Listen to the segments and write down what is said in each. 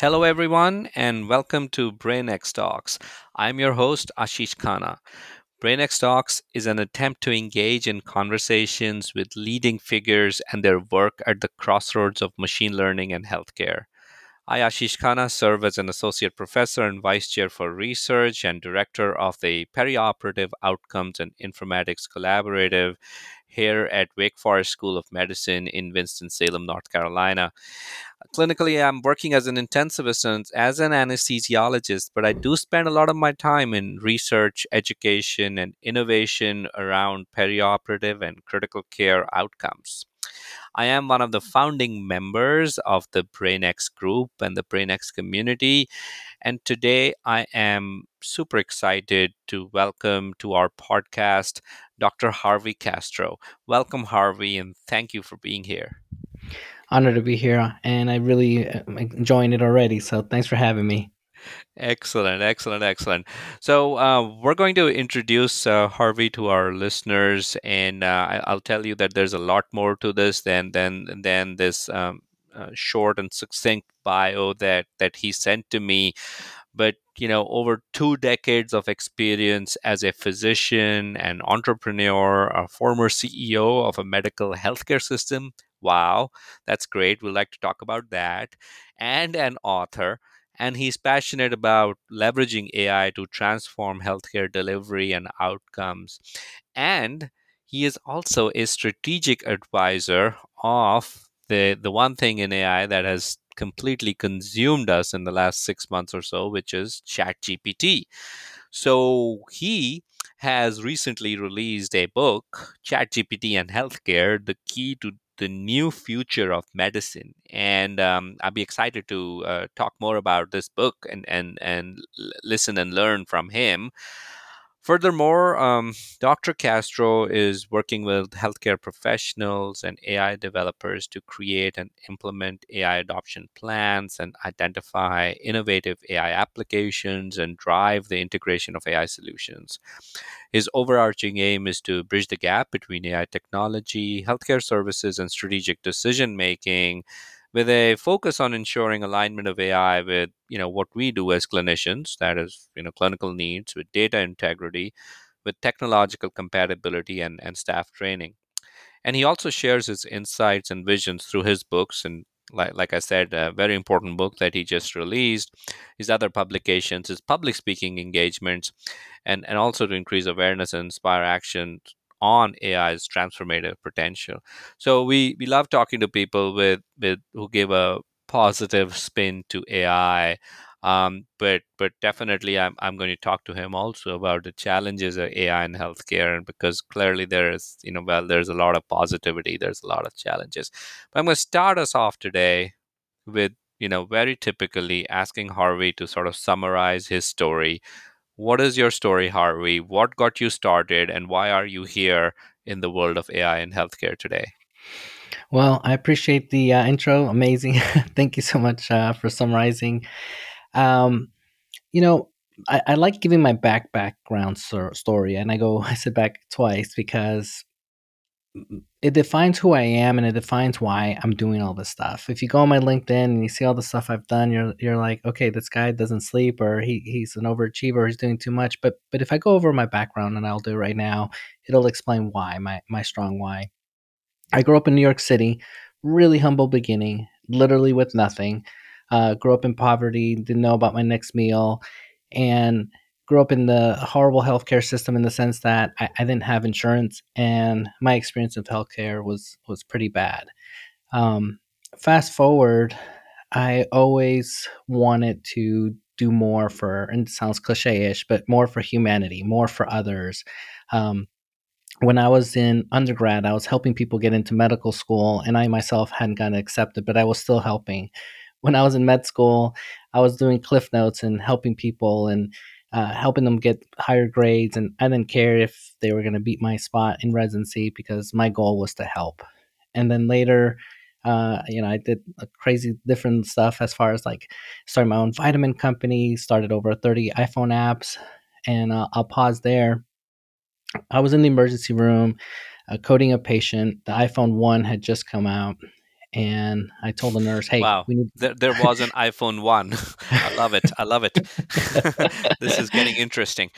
Hello, everyone, and welcome to BrainX Talks. I'm your host, Ashish Khanna. BrainX Talks is an attempt to engage in conversations with leading figures and their work at the crossroads of machine learning and healthcare. I, Ashish Khanna, serve as an associate professor and vice chair for research and director of the Perioperative Outcomes and Informatics Collaborative here at Wake Forest School of Medicine in Winston-Salem, North Carolina. Clinically, I'm working as an intensivist and as an anesthesiologist, but I do spend a lot of my time in research, education, and innovation around perioperative and critical care outcomes. I am one of the founding members of the BrainX group and the BrainX community. And today I am super excited to welcome to our podcast Dr. Harvey Castro. Welcome, Harvey, and thank you for being here. Honored to be here, and I really am enjoying it already. So thanks for having me. Excellent, excellent, excellent. So uh, we're going to introduce uh, Harvey to our listeners, and uh, I, will tell you that there's a lot more to this than than than this um, uh, short and succinct bio that that he sent to me. But you know, over two decades of experience as a physician, an entrepreneur, a former CEO of a medical healthcare system. Wow, that's great. We'd like to talk about that, and an author and he's passionate about leveraging AI to transform healthcare delivery and outcomes. And he is also a strategic advisor of the, the one thing in AI that has completely consumed us in the last six months or so, which is ChatGPT. So he has recently released a book, ChatGPT and Healthcare The Key to the new future of medicine. And um, I'll be excited to uh, talk more about this book and, and, and listen and learn from him. Furthermore, um, Dr. Castro is working with healthcare professionals and AI developers to create and implement AI adoption plans and identify innovative AI applications and drive the integration of AI solutions. His overarching aim is to bridge the gap between AI technology, healthcare services, and strategic decision making with a focus on ensuring alignment of AI with you know what we do as clinicians, that is you know clinical needs, with data integrity, with technological compatibility and, and staff training. And he also shares his insights and visions through his books and like, like I said, a very important book that he just released, his other publications, his public speaking engagements, and, and also to increase awareness and inspire action on AI's transformative potential. So we we love talking to people with with who give a positive spin to AI. Um, but but definitely, I'm I'm going to talk to him also about the challenges of AI in healthcare, and because clearly there is you know well there's a lot of positivity, there's a lot of challenges. But I'm going to start us off today with you know very typically asking Harvey to sort of summarize his story what is your story, Harvey? What got you started, and why are you here in the world of AI in healthcare today? Well, I appreciate the uh, intro. Amazing. Thank you so much uh, for summarizing. Um, you know, I, I, like giving my back background story, and I go, I sit back twice because it defines who I am and it defines why I'm doing all this stuff. If you go on my LinkedIn and you see all the stuff I've done, you're you're like, okay, this guy doesn't sleep or he he's an overachiever, he's doing too much. But but if I go over my background and I'll do it right now, it'll explain why, my my strong why. I grew up in New York City, really humble beginning, literally with nothing. Uh, grew up in poverty, didn't know about my next meal, and grew up in the horrible healthcare system in the sense that I, I didn't have insurance, and my experience of healthcare was was pretty bad. Um, fast forward, I always wanted to do more for, and it sounds cliche-ish, but more for humanity, more for others. Um, when I was in undergrad, I was helping people get into medical school, and I myself hadn't gotten accepted, but I was still helping. When I was in med school, I was doing cliff notes and helping people and uh, helping them get higher grades. And I didn't care if they were going to beat my spot in residency because my goal was to help. And then later, uh, you know, I did crazy different stuff as far as like starting my own vitamin company, started over 30 iPhone apps, and uh, I'll pause there. I was in the emergency room uh, coding a patient. The iPhone 1 had just come out, and I told the nurse, "Hey, Wow. we need." There, there was an iPhone 1. I love it. I love it. this is getting interesting.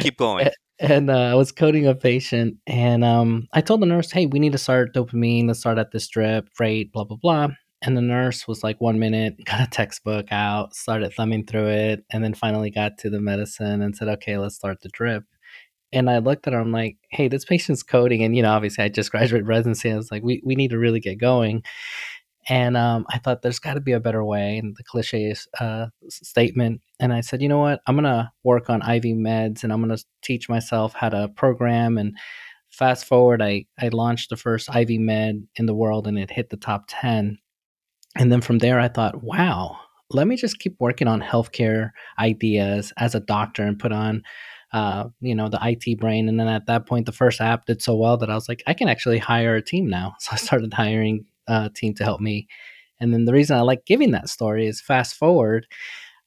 Keep going. and uh, I was coding a patient, and um, I told the nurse, "Hey, we need to start dopamine. Let's start at this drip rate, blah blah blah." And the nurse was like, "One minute," got a textbook out, started thumbing through it, and then finally got to the medicine and said, "Okay, let's start the drip." And I looked at her, I'm like, "Hey, this patient's coding," and you know, obviously, I just graduated residency. I was like, "We we need to really get going." And um, I thought there's got to be a better way, and the cliche uh, statement. And I said, you know what? I'm gonna work on IV meds, and I'm gonna teach myself how to program. And fast forward, I I launched the first IV med in the world, and it hit the top ten. And then from there, I thought, wow, let me just keep working on healthcare ideas as a doctor and put on uh, you know, the IT brain. And then at that point, the first app did so well that I was like, I can actually hire a team now. So I started hiring a team to help me. And then the reason I like giving that story is fast forward,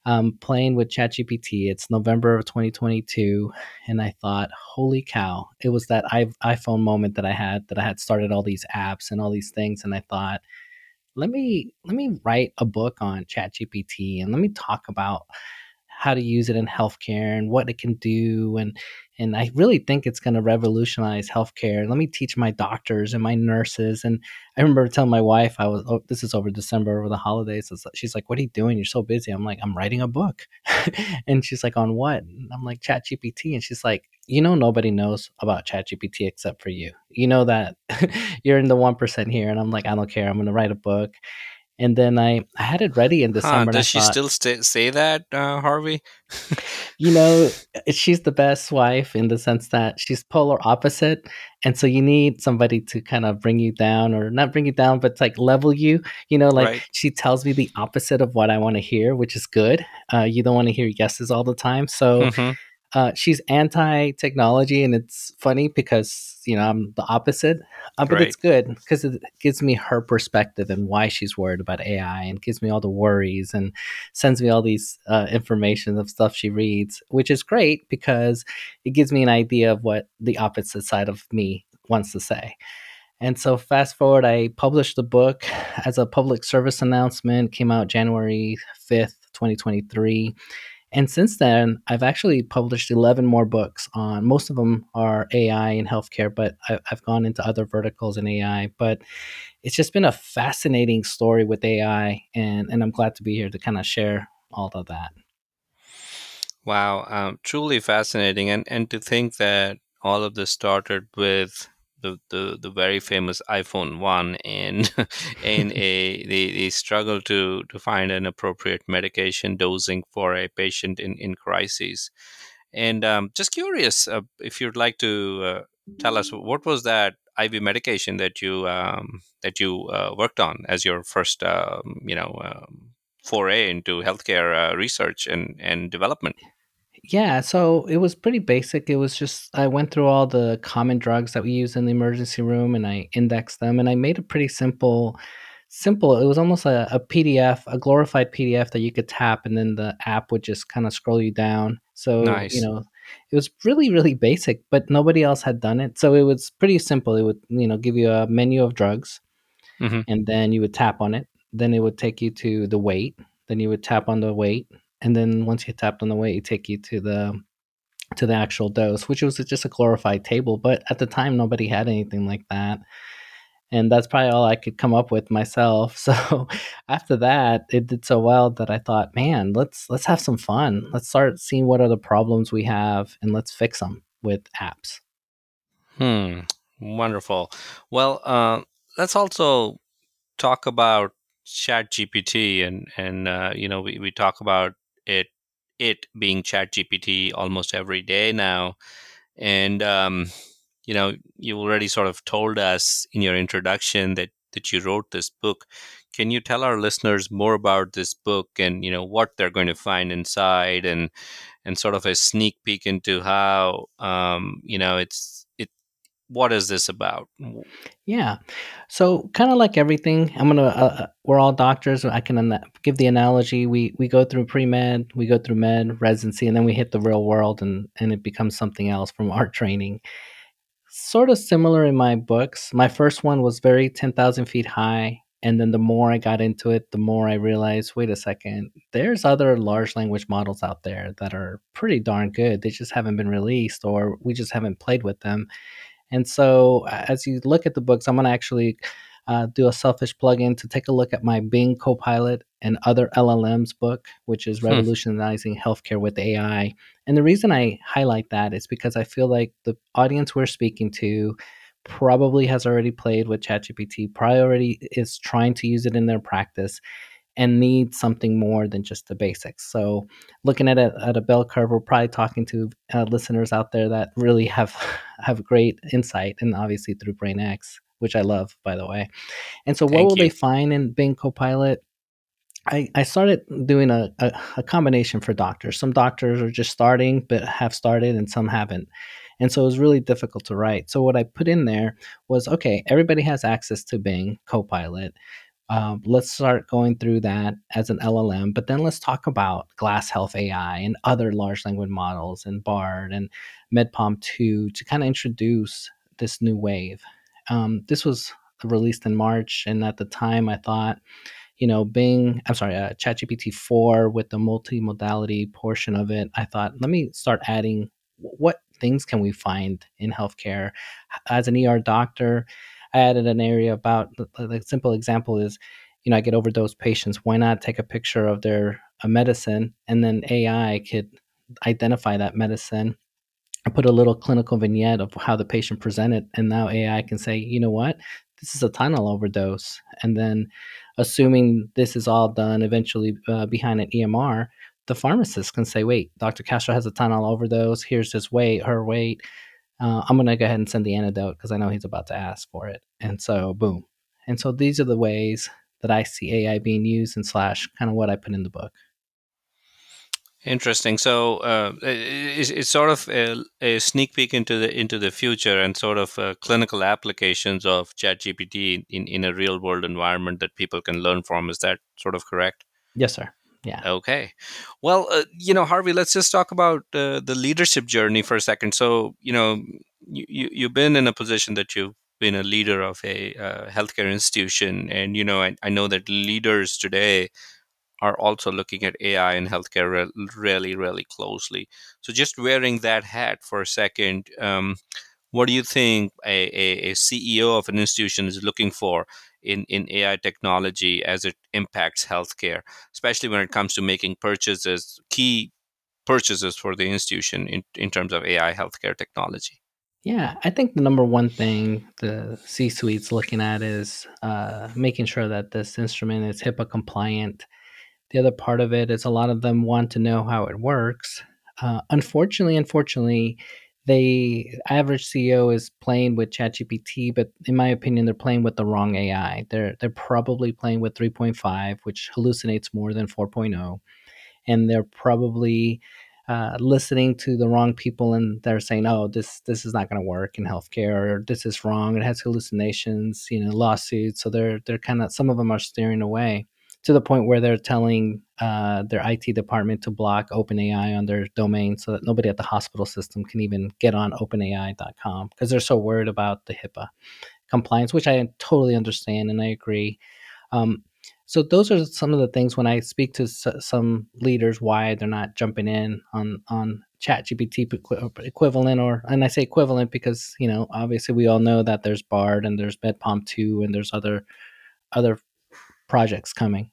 um, playing with ChatGPT. It's November of 2022, and I thought, holy cow! It was that iPhone moment that I had that I had started all these apps and all these things, and I thought, let me let me write a book on ChatGPT and let me talk about how to use it in healthcare and what it can do and and I really think it's going to revolutionize healthcare. Let me teach my doctors and my nurses. And I remember telling my wife, I was, oh, this is over December over the holidays. She's like, what are you doing? You're so busy. I'm like, I'm writing a book. and she's like, on what? And I'm like, Chat GPT. And she's like, you know, nobody knows about Chat GPT except for you. You know that you're in the 1% here. And I'm like, I don't care. I'm going to write a book and then I, I had it ready in December. Huh, does she thought, still st- say that, uh, Harvey? you know, she's the best wife in the sense that she's polar opposite, and so you need somebody to kind of bring you down, or not bring you down, but like level you. You know, like right. she tells me the opposite of what I want to hear, which is good. Uh, you don't want to hear yeses all the time, so. Mm-hmm uh, she's anti technology, and it's funny because you know I'm the opposite, uh, but right. it's good because it gives me her perspective and why she's worried about AI, and gives me all the worries and sends me all these uh, information of stuff she reads, which is great because it gives me an idea of what the opposite side of me wants to say. And so, fast forward, I published the book as a public service announcement. Came out January fifth, twenty twenty three and since then, I've actually published 11 more books on, most of them are AI and healthcare, but I, have gone into other verticals in AI. But it's just been a fascinating story with AI. And, and I'm glad to be here to kind of share all of that. Wow, um, truly fascinating. And, and to think that all of this started with the, the, the very famous iPhone one and and a the, the struggle to to find an appropriate medication dosing for a patient in in crises. And um, just curious uh, if you'd like to uh, tell us what was that IV medication that you um, that you uh, worked on as your first um, you know um, foray into healthcare uh, research and and development. Yeah, so it was pretty basic. It was just I went through all the common drugs that we use in the emergency room and I indexed them and I made a pretty simple simple. It was almost a, a PDF, a glorified PDF that you could tap and then the app would just kind of scroll you down. So, nice. you know, it was really really basic, but nobody else had done it. So it was pretty simple. It would, you know, give you a menu of drugs mm-hmm. and then you would tap on it. Then it would take you to the weight. Then you would tap on the weight and then once you tapped on the weight, it take you to the to the actual dose, which was just a glorified table. But at the time, nobody had anything like that, and that's probably all I could come up with myself. So after that, it did so well that I thought, man, let's let's have some fun. Let's start seeing what are the problems we have, and let's fix them with apps. Hmm. Wonderful. Well, uh, let's also talk about Chat GPT, and and uh, you know we, we talk about it it being chat gpt almost every day now. And um, you know you already sort of told us in your introduction that that you wrote this book. Can you tell our listeners more about this book and you know what they're going to find inside and and sort of a sneak peek into how um, you know it's what is this about? Yeah. So kind of like everything, I'm gonna. Uh, uh, we're all doctors. I can give the analogy. We we go through pre med, we go through med residency, and then we hit the real world, and and it becomes something else from our training. Sort of similar in my books. My first one was very ten thousand feet high. And then the more I got into it, the more I realized wait a second, there's other large language models out there that are pretty darn good. They just haven't been released or we just haven't played with them. And so as you look at the books, I'm going to actually uh, do a selfish plug-in to take a look at my Bing Copilot and other LLMs book, which is Hmm. revolutionizing healthcare with AI. And the reason I highlight that is because I feel like the audience we're speaking to probably has already played with ChatGPT, probably already is trying to use it in their practice and need something more than just the basics. So, looking at it at a bell curve, we're probably talking to uh, listeners out there that really have have great insight, and obviously through BrainX, which I love, by the way. And so, what Thank will they find in Bing Copilot? I, I started doing a, a, a combination for doctors. Some doctors are just starting, but have started, and some haven't. And so it was really difficult to write. So what I put in there was okay, everybody has access to Bing Copilot. Um, let's start going through that as an LLM, but then let's talk about Glass Health AI and other large language models and BARD and MedPalm 2 to kind of introduce this new wave. Um, this was released in March, and at the time I thought, you know, Bing, I'm sorry, uh, ChatGPT 4 with the multimodality portion of it, I thought, let me start adding what things can we find in healthcare as an ER doctor. I added an area about the simple example is, you know, I get overdose patients. Why not take a picture of their medicine and then AI could identify that medicine I put a little clinical vignette of how the patient presented, and now AI can say, you know what, this is a Tylenol overdose, and then assuming this is all done eventually uh, behind an EMR, the pharmacist can say, wait, Dr. Castro has a Tylenol overdose. Here's his weight, her weight. Uh, I'm gonna go ahead and send the antidote because I know he's about to ask for it, and so boom. And so these are the ways that I see AI being used and slash kind of what I put in the book. Interesting. So uh, it's, it's sort of a, a, sneak peek into the into the future and sort of uh, clinical applications of ChatGPT in, in a real world environment that people can learn from. Is that sort of correct? Yes, sir. Yeah. Okay. Well, uh, you know, Harvey, let's just talk about uh, the leadership journey for a second. So, you know, you, you you've been in a position that you've been a leader of a uh, healthcare institution, and you know, I, I know that leaders today are also looking at AI in healthcare re- really, really closely. So, just wearing that hat for a second, um, what do you think a, a, a, CEO of an institution is looking for in, in AI technology as it impacts healthcare, especially when it comes to making purchases, key purchases for the institution in, in terms of AI healthcare technology? Yeah, I think the number one thing the C suite's looking at is uh, making sure that this instrument is HIPAA compliant the other part of it is a lot of them want to know how it works. Uh, unfortunately, unfortunately, the average CEO is playing with ChatGPT, but in my opinion, they're playing with the wrong AI. They're they're probably playing with 3.5, which hallucinates more than 4.0, and they're probably uh, listening to the wrong people and they're saying, "Oh, this this is not going to work in healthcare," or "This is wrong. It has hallucinations," you know, lawsuits. So they're they're kind of some of them are steering away to the point where they're telling uh, their IT department to block OpenAI on their domain so that nobody at the hospital system can even get on OpenAI.com because they're so worried about the HIPAA compliance, which I totally understand and I agree. Um, so those are some of the things when I speak to s- some leaders why they're not jumping in on on ChatGPT equivalent or and I say equivalent because you know obviously we all know that there's Bard and there's MedPalm two and there's other other projects coming.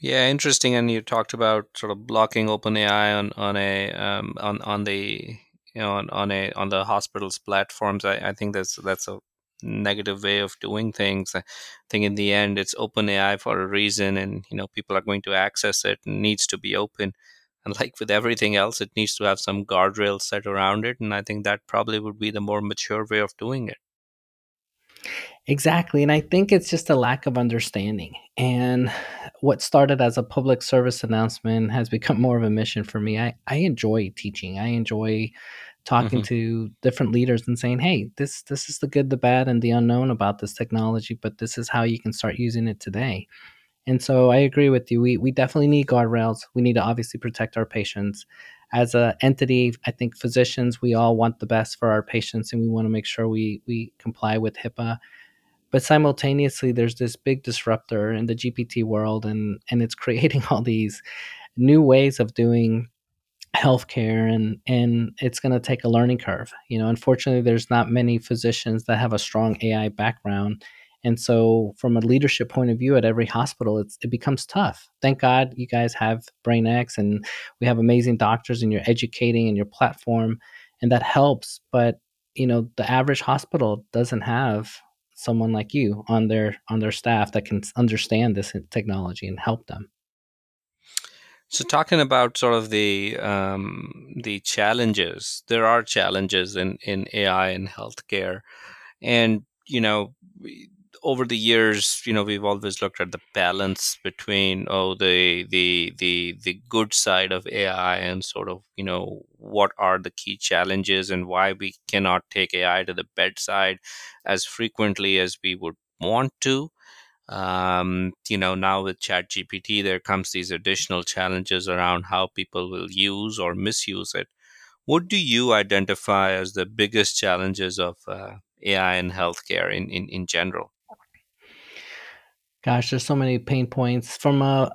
Yeah, interesting. And you talked about sort of blocking OpenAI on on a um, on on the you know on, on a on the hospital's platforms. I, I think that's that's a negative way of doing things. I think in the end, it's OpenAI for a reason, and you know people are going to access it. and needs to be open. And like with everything else, it needs to have some guardrails set around it. And I think that probably would be the more mature way of doing it. Exactly. And I think it's just a lack of understanding. And what started as a public service announcement has become more of a mission for me. I, I enjoy teaching. I enjoy talking hmm to different leaders and saying, hey, this this is the good, the bad, and the unknown about this technology, but this is how you can start using it today. And so I agree with you. We we definitely need guardrails. We need to obviously protect our patients. As an entity, I think physicians, we all want the best for our patients and we want to make sure we we comply with HIPAA but simultaneously there's this big disruptor in the gpt world and and it's creating all these new ways of doing healthcare and and it's going to take a learning curve. You know unfortunately there's not many physicians that have a strong ai background and so from a leadership point of view at every hospital it becomes tough. Thank god you guys have brainx and we have amazing doctors and you're educating and your platform and that helps but you know the average hospital doesn't have someone like you on their on their staff that can understand this technology and help them. So, talking about sort of the um, the challenges, there are challenges in in AI and healthcare, and you know, over the years, you know, we've always looked at the balance between oh the the the the good side of AI and sort of you know what are the key challenges and why we cannot take AI to the bedside as frequently as we would want to. Um, you know now with ChatGPT, there comes these additional challenges around how people will use or misuse it. What do you identify as the biggest challenges of uh, ai in healthcare in, in, in general gosh there's so many pain points from a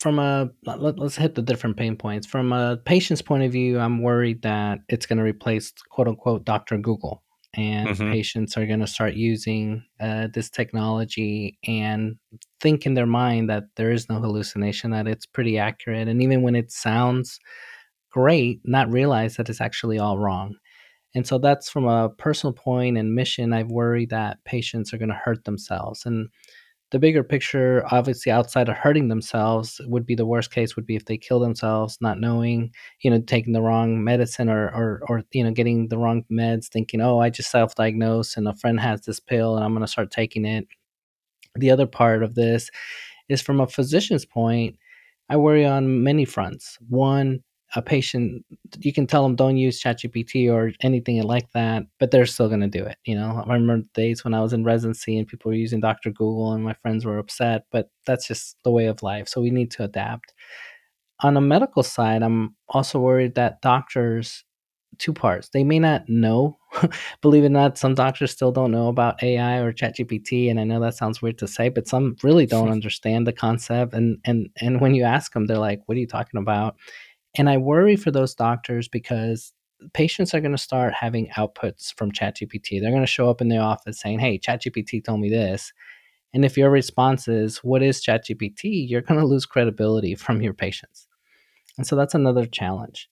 from a let, us hit the different pain points from a patient's point of view i'm worried that it's going to replace quote unquote dr google and mm-hmm. patients are going to start using uh, this technology and think in their mind that there is no hallucination, that it's pretty accurate. And even when it sounds great, not realize that it's actually all wrong. And so that's from a personal point and mission. I've worried that patients are going to hurt themselves. And the bigger picture, obviously outside of hurting themselves, would be the worst case would be if they kill themselves, not knowing, you know, taking the wrong medicine or or or you know, getting the wrong meds, thinking, oh, I just self-diagnosed and a friend has this pill and I'm gonna start taking it. The other part of this is from a physician's point, I worry on many fronts. One, a patient you can tell them don't use ChatGPT or anything like that, but they're still going to do it. You know, I remember days when I was in residency and people were using Dr. Google and my friends were upset, but that's just the way of life. So we need to adapt. On the medical side, I'm also worried that doctors, two parts, they may not know. Believe it or not, some doctors still don't know about AI or ChatGPT, and I know that sounds weird to say, but some really don't understand the concept. And and and when you ask them, they're like, "What are you talking about?" And I worry for those doctors because patients are going to start having outputs from ChatGPT. They're going to show up in the office saying, Hey, ChatGPT told me this. And if your response is, What is ChatGPT? you're going to lose credibility from your patients. And so that's another challenge.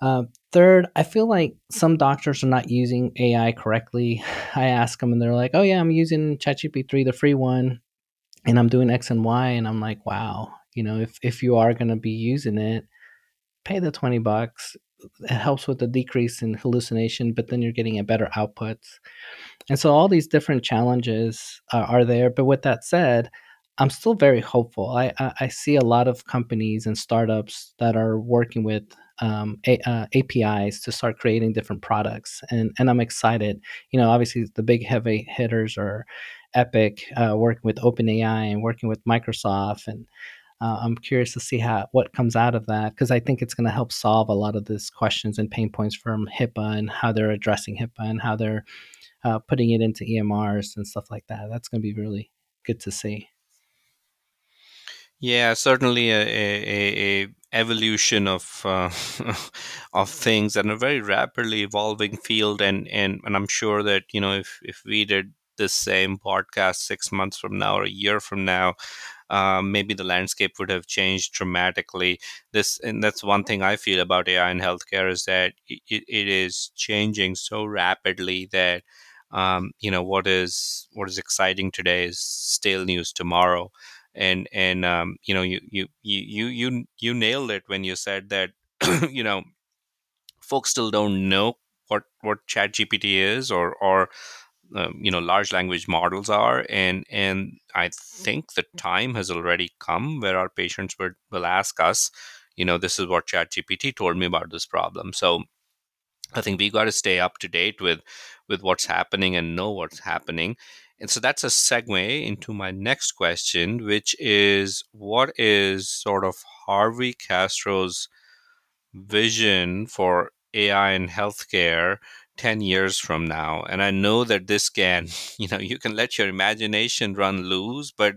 Uh, third, I feel like some doctors are not using AI correctly. I ask them and they're like, Oh, yeah, I'm using ChatGPT 3, the free one, and I'm doing X and Y. And I'm like, Wow, you know, if, if you are going to be using it, pay the 20 bucks. It helps with the decrease in hallucination, but then you're getting a better output. And so all these different challenges uh, are there. But with that said, I'm still very hopeful. I, I, I, see a lot of companies and startups that are working with um, a, uh, APIs to start creating different products, and and I'm excited. You know, obviously the big heavy hitters are Epic, uh, working with OpenAI and working with Microsoft, and uh, I'm curious to see how what comes out of that because I think it's going to help solve a lot of these questions and pain points from HIPAA and how they're addressing HIPAA and how they're uh, putting it into EMRs and stuff like that. That's going to be really good to see. Yeah, certainly a, a, a evolution of uh, of things and a very rapidly evolving field, and, and and I'm sure that you know if if we did this same podcast six months from now or a year from now, um, maybe the landscape would have changed dramatically. This and that's one thing I feel about AI in healthcare is that it, it is changing so rapidly that um, you know what is what is exciting today is stale news tomorrow. And and um, you know you you you you you nailed it when you said that you know folks still don't know what what chat gpt is or or um, you know large language models are and and i think the time has already come where our patients will, will ask us you know this is what chat gpt told me about this problem. So i think we got to stay up to date with with what's happening and know what's happening. And so that's a segue into my next question which is what is sort of harvey castro's vision for ai in healthcare 10 years from now and i know that this can you know you can let your imagination run loose but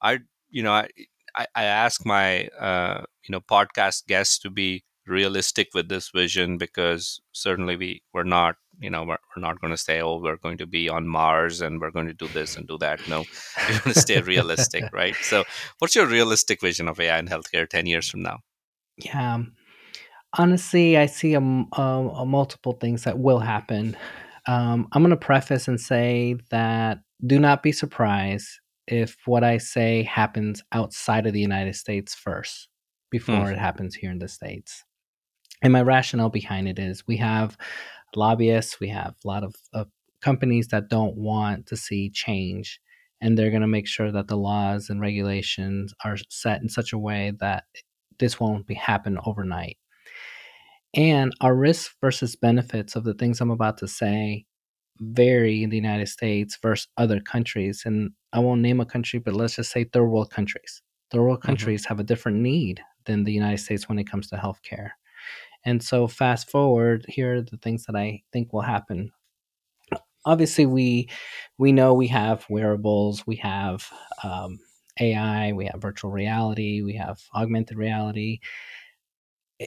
i you know i i, ask my uh, you know podcast guests to be realistic with this vision because certainly we we're not you know we're, we're not going to say oh we're going to be on mars and we're going to do this and do that no we're going to stay realistic right so what's your realistic vision of ai in healthcare 10 years from now Yeah. Honestly, I see a, m- a- a multiple things that will happen. Um, I'm going to preface and say that do not be surprised if what I say happens outside of the United States first hmm. before it happens here in the States. And my rationale behind it is we have lobbyists, we have a lot of, of companies that don't want to see change. And they're going to make sure that the laws and regulations are set in such a way that this won't be happen overnight. And our risks versus benefits of the things I'm about to say vary in the United States versus other countries. And I won't name a country, but let's just say third world countries. Third world hmm countries have a different need than the United States when it comes to healthcare. And so, fast forward, here are the things that I think will happen. Obviously, we we know we have wearables, we have um, AI, we have virtual reality, we have augmented reality,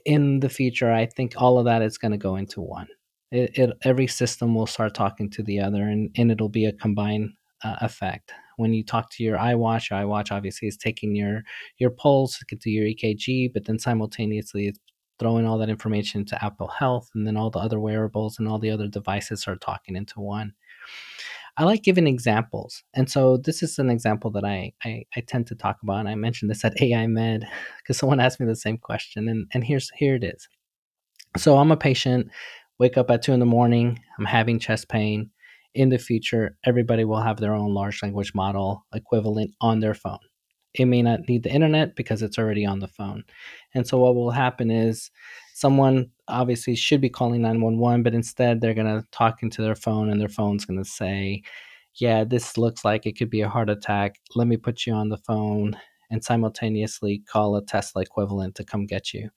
in the future, I think all of that is going to go into one. It, it every system will start talking to the other, and, and it'll be a combined uh, effect. When you talk to your iWatch, your iWatch obviously is taking your your pulse, get to your EKG, but then simultaneously it's throwing all that information to Apple Health, and then all the other wearables and all the other devices are talking into one. I like giving examples. And so this is an example that I, I, I tend to talk about. And I mentioned this at AI Med because someone asked me the same question. And, and here's here it is. So I'm a patient, wake up at two in the morning, I'm having chest pain. In the future, everybody will have their own large language model equivalent on their phone. It may not need the internet because it's already on the phone. And so what will happen is someone obviously should be calling 911 but instead they're going to talk into their phone and their phone's going to say yeah this looks like it could be a heart attack let me put you on the phone and simultaneously call a tesla equivalent to come get you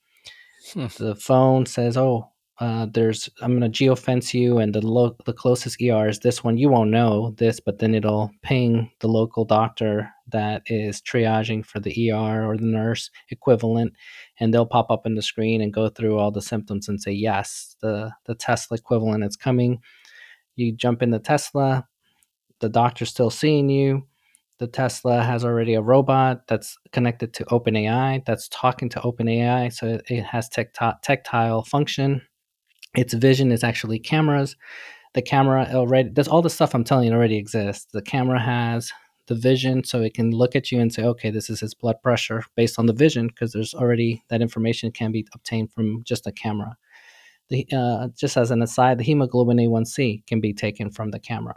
Hmm. the phone says oh uh, there's i'm to geofence you and the lo- the closest er is this one. You won't know this but then it'll ping the local doctor that is triaging for the er or the nurse equivalent and they'll pop up in the screen and go through all the symptoms and say yes the the tesla equivalent is coming. You jump in the tesla the doctor's still seeing you the tesla has already a robot that's connected to openai that's talking to openai so it, has tactile function its vision is actually cameras. The camera already does all the stuff i'm telling you already exists. The camera has the vision so it can look at you and say okay this is his blood pressure based on the vision because there's already that information can be obtained from just a camera. The, uh, just as an aside the hemoglobin a1c can be taken from the camera.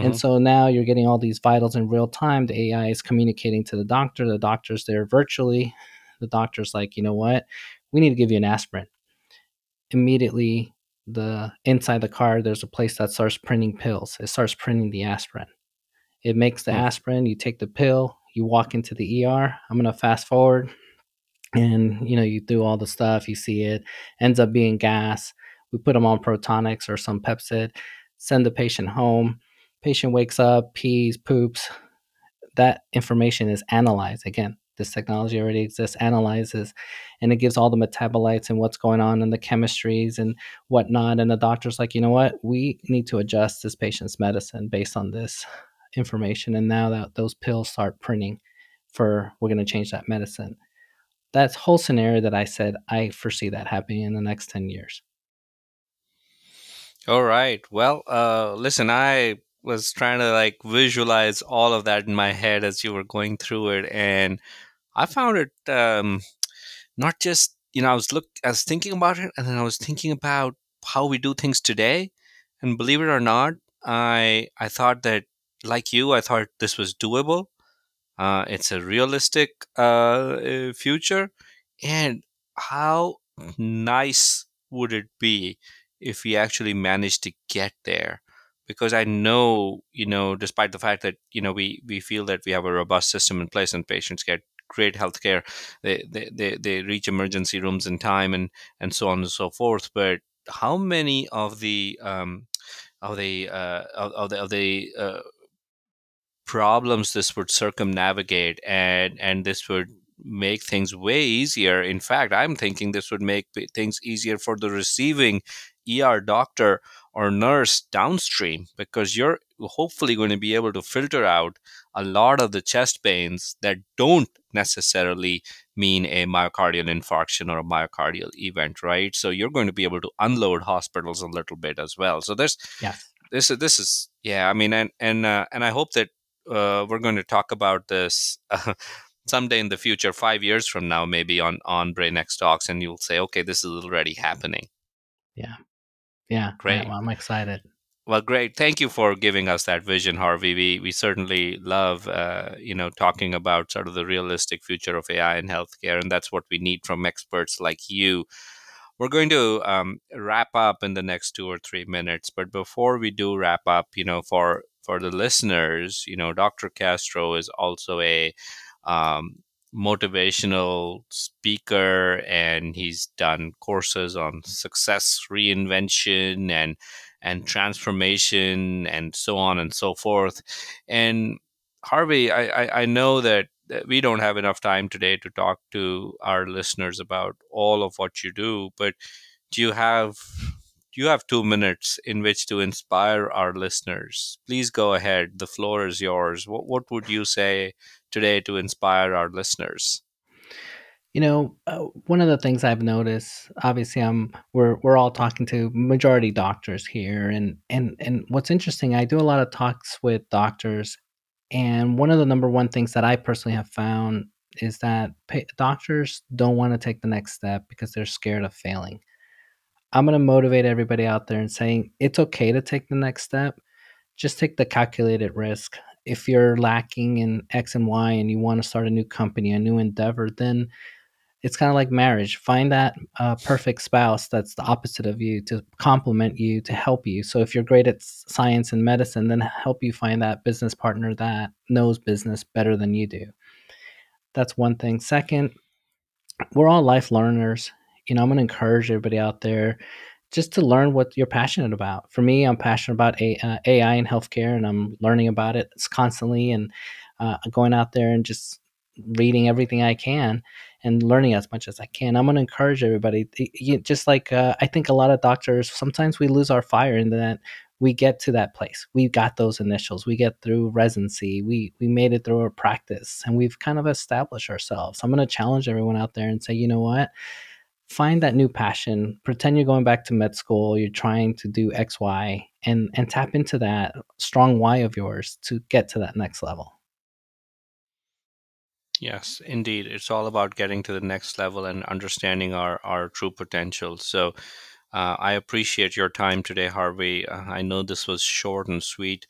And hmm so now you're getting all these vitals in real time. The ai is communicating to the doctor. The doctor's there virtually. The doctor's like you know what? We need to give you an aspirin immediately the inside the car there's a place that starts printing pills it starts printing the aspirin it makes the Hmm. aspirin you take the pill you walk into the er i'm going to fast forward and you know you do all the stuff you see it ends up being gas we put them on Protonix or some Pepcid send the patient home patient wakes up pees poops that information is analyzed again this technology already exists analyzes and it gives all the metabolites and what's going on and the chemistries and whatnot and the doctor's like you know what? We need to adjust this patient's medicine based on this information and now that those pills start printing for we're going to change that medicine. That whole scenario that i said i foresee that happening in the next 10 years. All right. Well, uh, listen, I was trying to like visualize all of that in my head as you were going through it, and I found it um, not just you know I was look I was thinking about it, and then I was thinking about how we do things today, and believe it or not, I I thought that like you, I thought this was doable. Uh, it's a realistic uh, uh, future, and how nice would it be if we actually managed to get there? Because I know, you know, despite the fact that you know we we feel that we have a robust system in place and patients get great health care, they, they they they reach emergency rooms in time and and so on and so forth. But how many of the um, of the uh, of, of the, of the uh, problems this would circumnavigate and and this would make things way easier in fact i'm thinking this would make things easier for the receiving er doctor or nurse downstream because you're hopefully going to be able to filter out a lot of the chest pains that don't necessarily mean a myocardial infarction or a myocardial event right? So you're going to be able to unload hospitals a little bit as well. So there's yeah this is this is yeah i mean and and uh, and i hope that uh, we're going to talk about this uh, someday in the future, five years from now, maybe on on BrainX Talks, and you'll say, okay, this is already happening. Yeah, yeah, great. well, I'm excited. Well, great. Thank you for giving us that vision, Harvey. We we certainly love, uh, you know, talking about sort of the realistic future of AI in healthcare, and that's what we need from experts like you. We're going to um, wrap up in the next two or three minutes, but before we do wrap up, you know, for for the listeners, you know, Dr. Castro is also a um, motivational speaker and he's done courses on success reinvention and and transformation and so on and so forth. And harvey i i, I know that, that we don't have enough time today to talk to our listeners about all of what you do but do you have you have two minutes in which to inspire our listeners. Please go ahead. The floor is yours. What, what would you say today to inspire our listeners? You know, uh, one of the things I've noticed, obviously, I'm we're we're all talking to majority doctors here, and and and what's interesting, I do a lot of talks with doctors, and one of the number one things that I personally have found is that doctors don't want to take the next step because they're scared of failing. I'm going to motivate everybody out there and saying it's okay to take the next step. Just take the calculated risk. If you're lacking in X and Y and you want to start a new company, a new endeavor, then it's kind of like marriage. Find that uh, perfect spouse that's the opposite of you to complement you, to help you. So if you're great at science and medicine, then help you find that business partner that knows business better than you do. That's one thing. Second, we're all life learners you know, I'm going to encourage everybody out there just to learn what you're passionate about. For me, I'm passionate about A, uh, AI and healthcare, and I'm learning about it constantly, and uh, going out there and just reading everything I can and learning as much as I can. I'm going to encourage everybody. Just like uh, I think a lot of doctors, sometimes we lose our fire in that we get to that place. We got those initials. We get through residency. We we made it through our practice, and we've kind of established ourselves. I'm going to challenge everyone out there and say, you know what? Find that new passion pretend you're going back to med school you're trying to do xy and and tap into that strong why of yours to get to that next level yes indeed it's all about getting to the next level and understanding our our true potential so uh, I appreciate your time today, Harvey. Uh, I know this was short and sweet,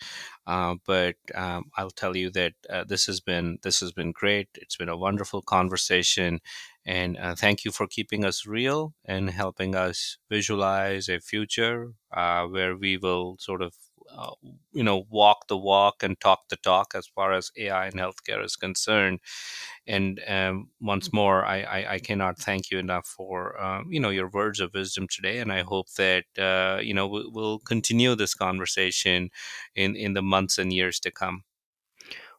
uh, but um, I'll tell you that uh, this has been this has been great. It's been a wonderful conversation, and uh, thank you for keeping us real and helping us visualize a future uh, where we will sort of uh, you know walk the walk and talk the talk as far as AI and healthcare is concerned. And um, once more, I, I, I, cannot thank you enough for um, you know your words of wisdom today. And I hope that uh, you know we'll continue this conversation in in the months and years to come.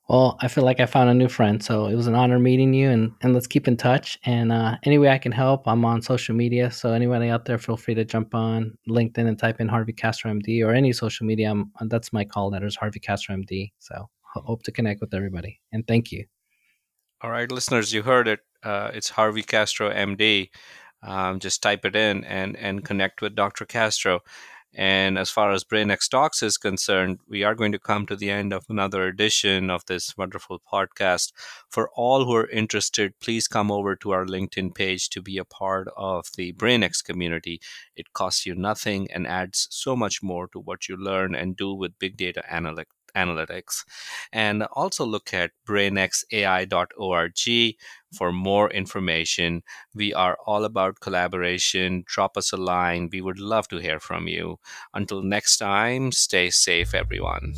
Well, I feel like I found a new friend, so it was an honor meeting you, and, and let's keep in touch. And uh, any way I can help, I'm on social media. So anybody out there, feel free to jump on LinkedIn and type in Harvey Castro MD or any social media. I'm, that's my call letters, Harvey Castro MD. So hope to connect with everybody, and thank you. All right, listeners, you heard it. Uh, it's Harvey Castro MD. Um, just type it in and and connect with Dr. Castro. And as far as BrainX Talks is concerned, we are going to come to the end of another edition of this wonderful podcast. For all who are interested, please come over to our LinkedIn page to be a part of the BrainX community. It costs you nothing and adds so much more to what you learn and do with big data analytics analytics. And also look at brainxai.org for more information. We are all about collaboration. Drop us a line. We would love to hear from you. Until next time, stay safe, everyone.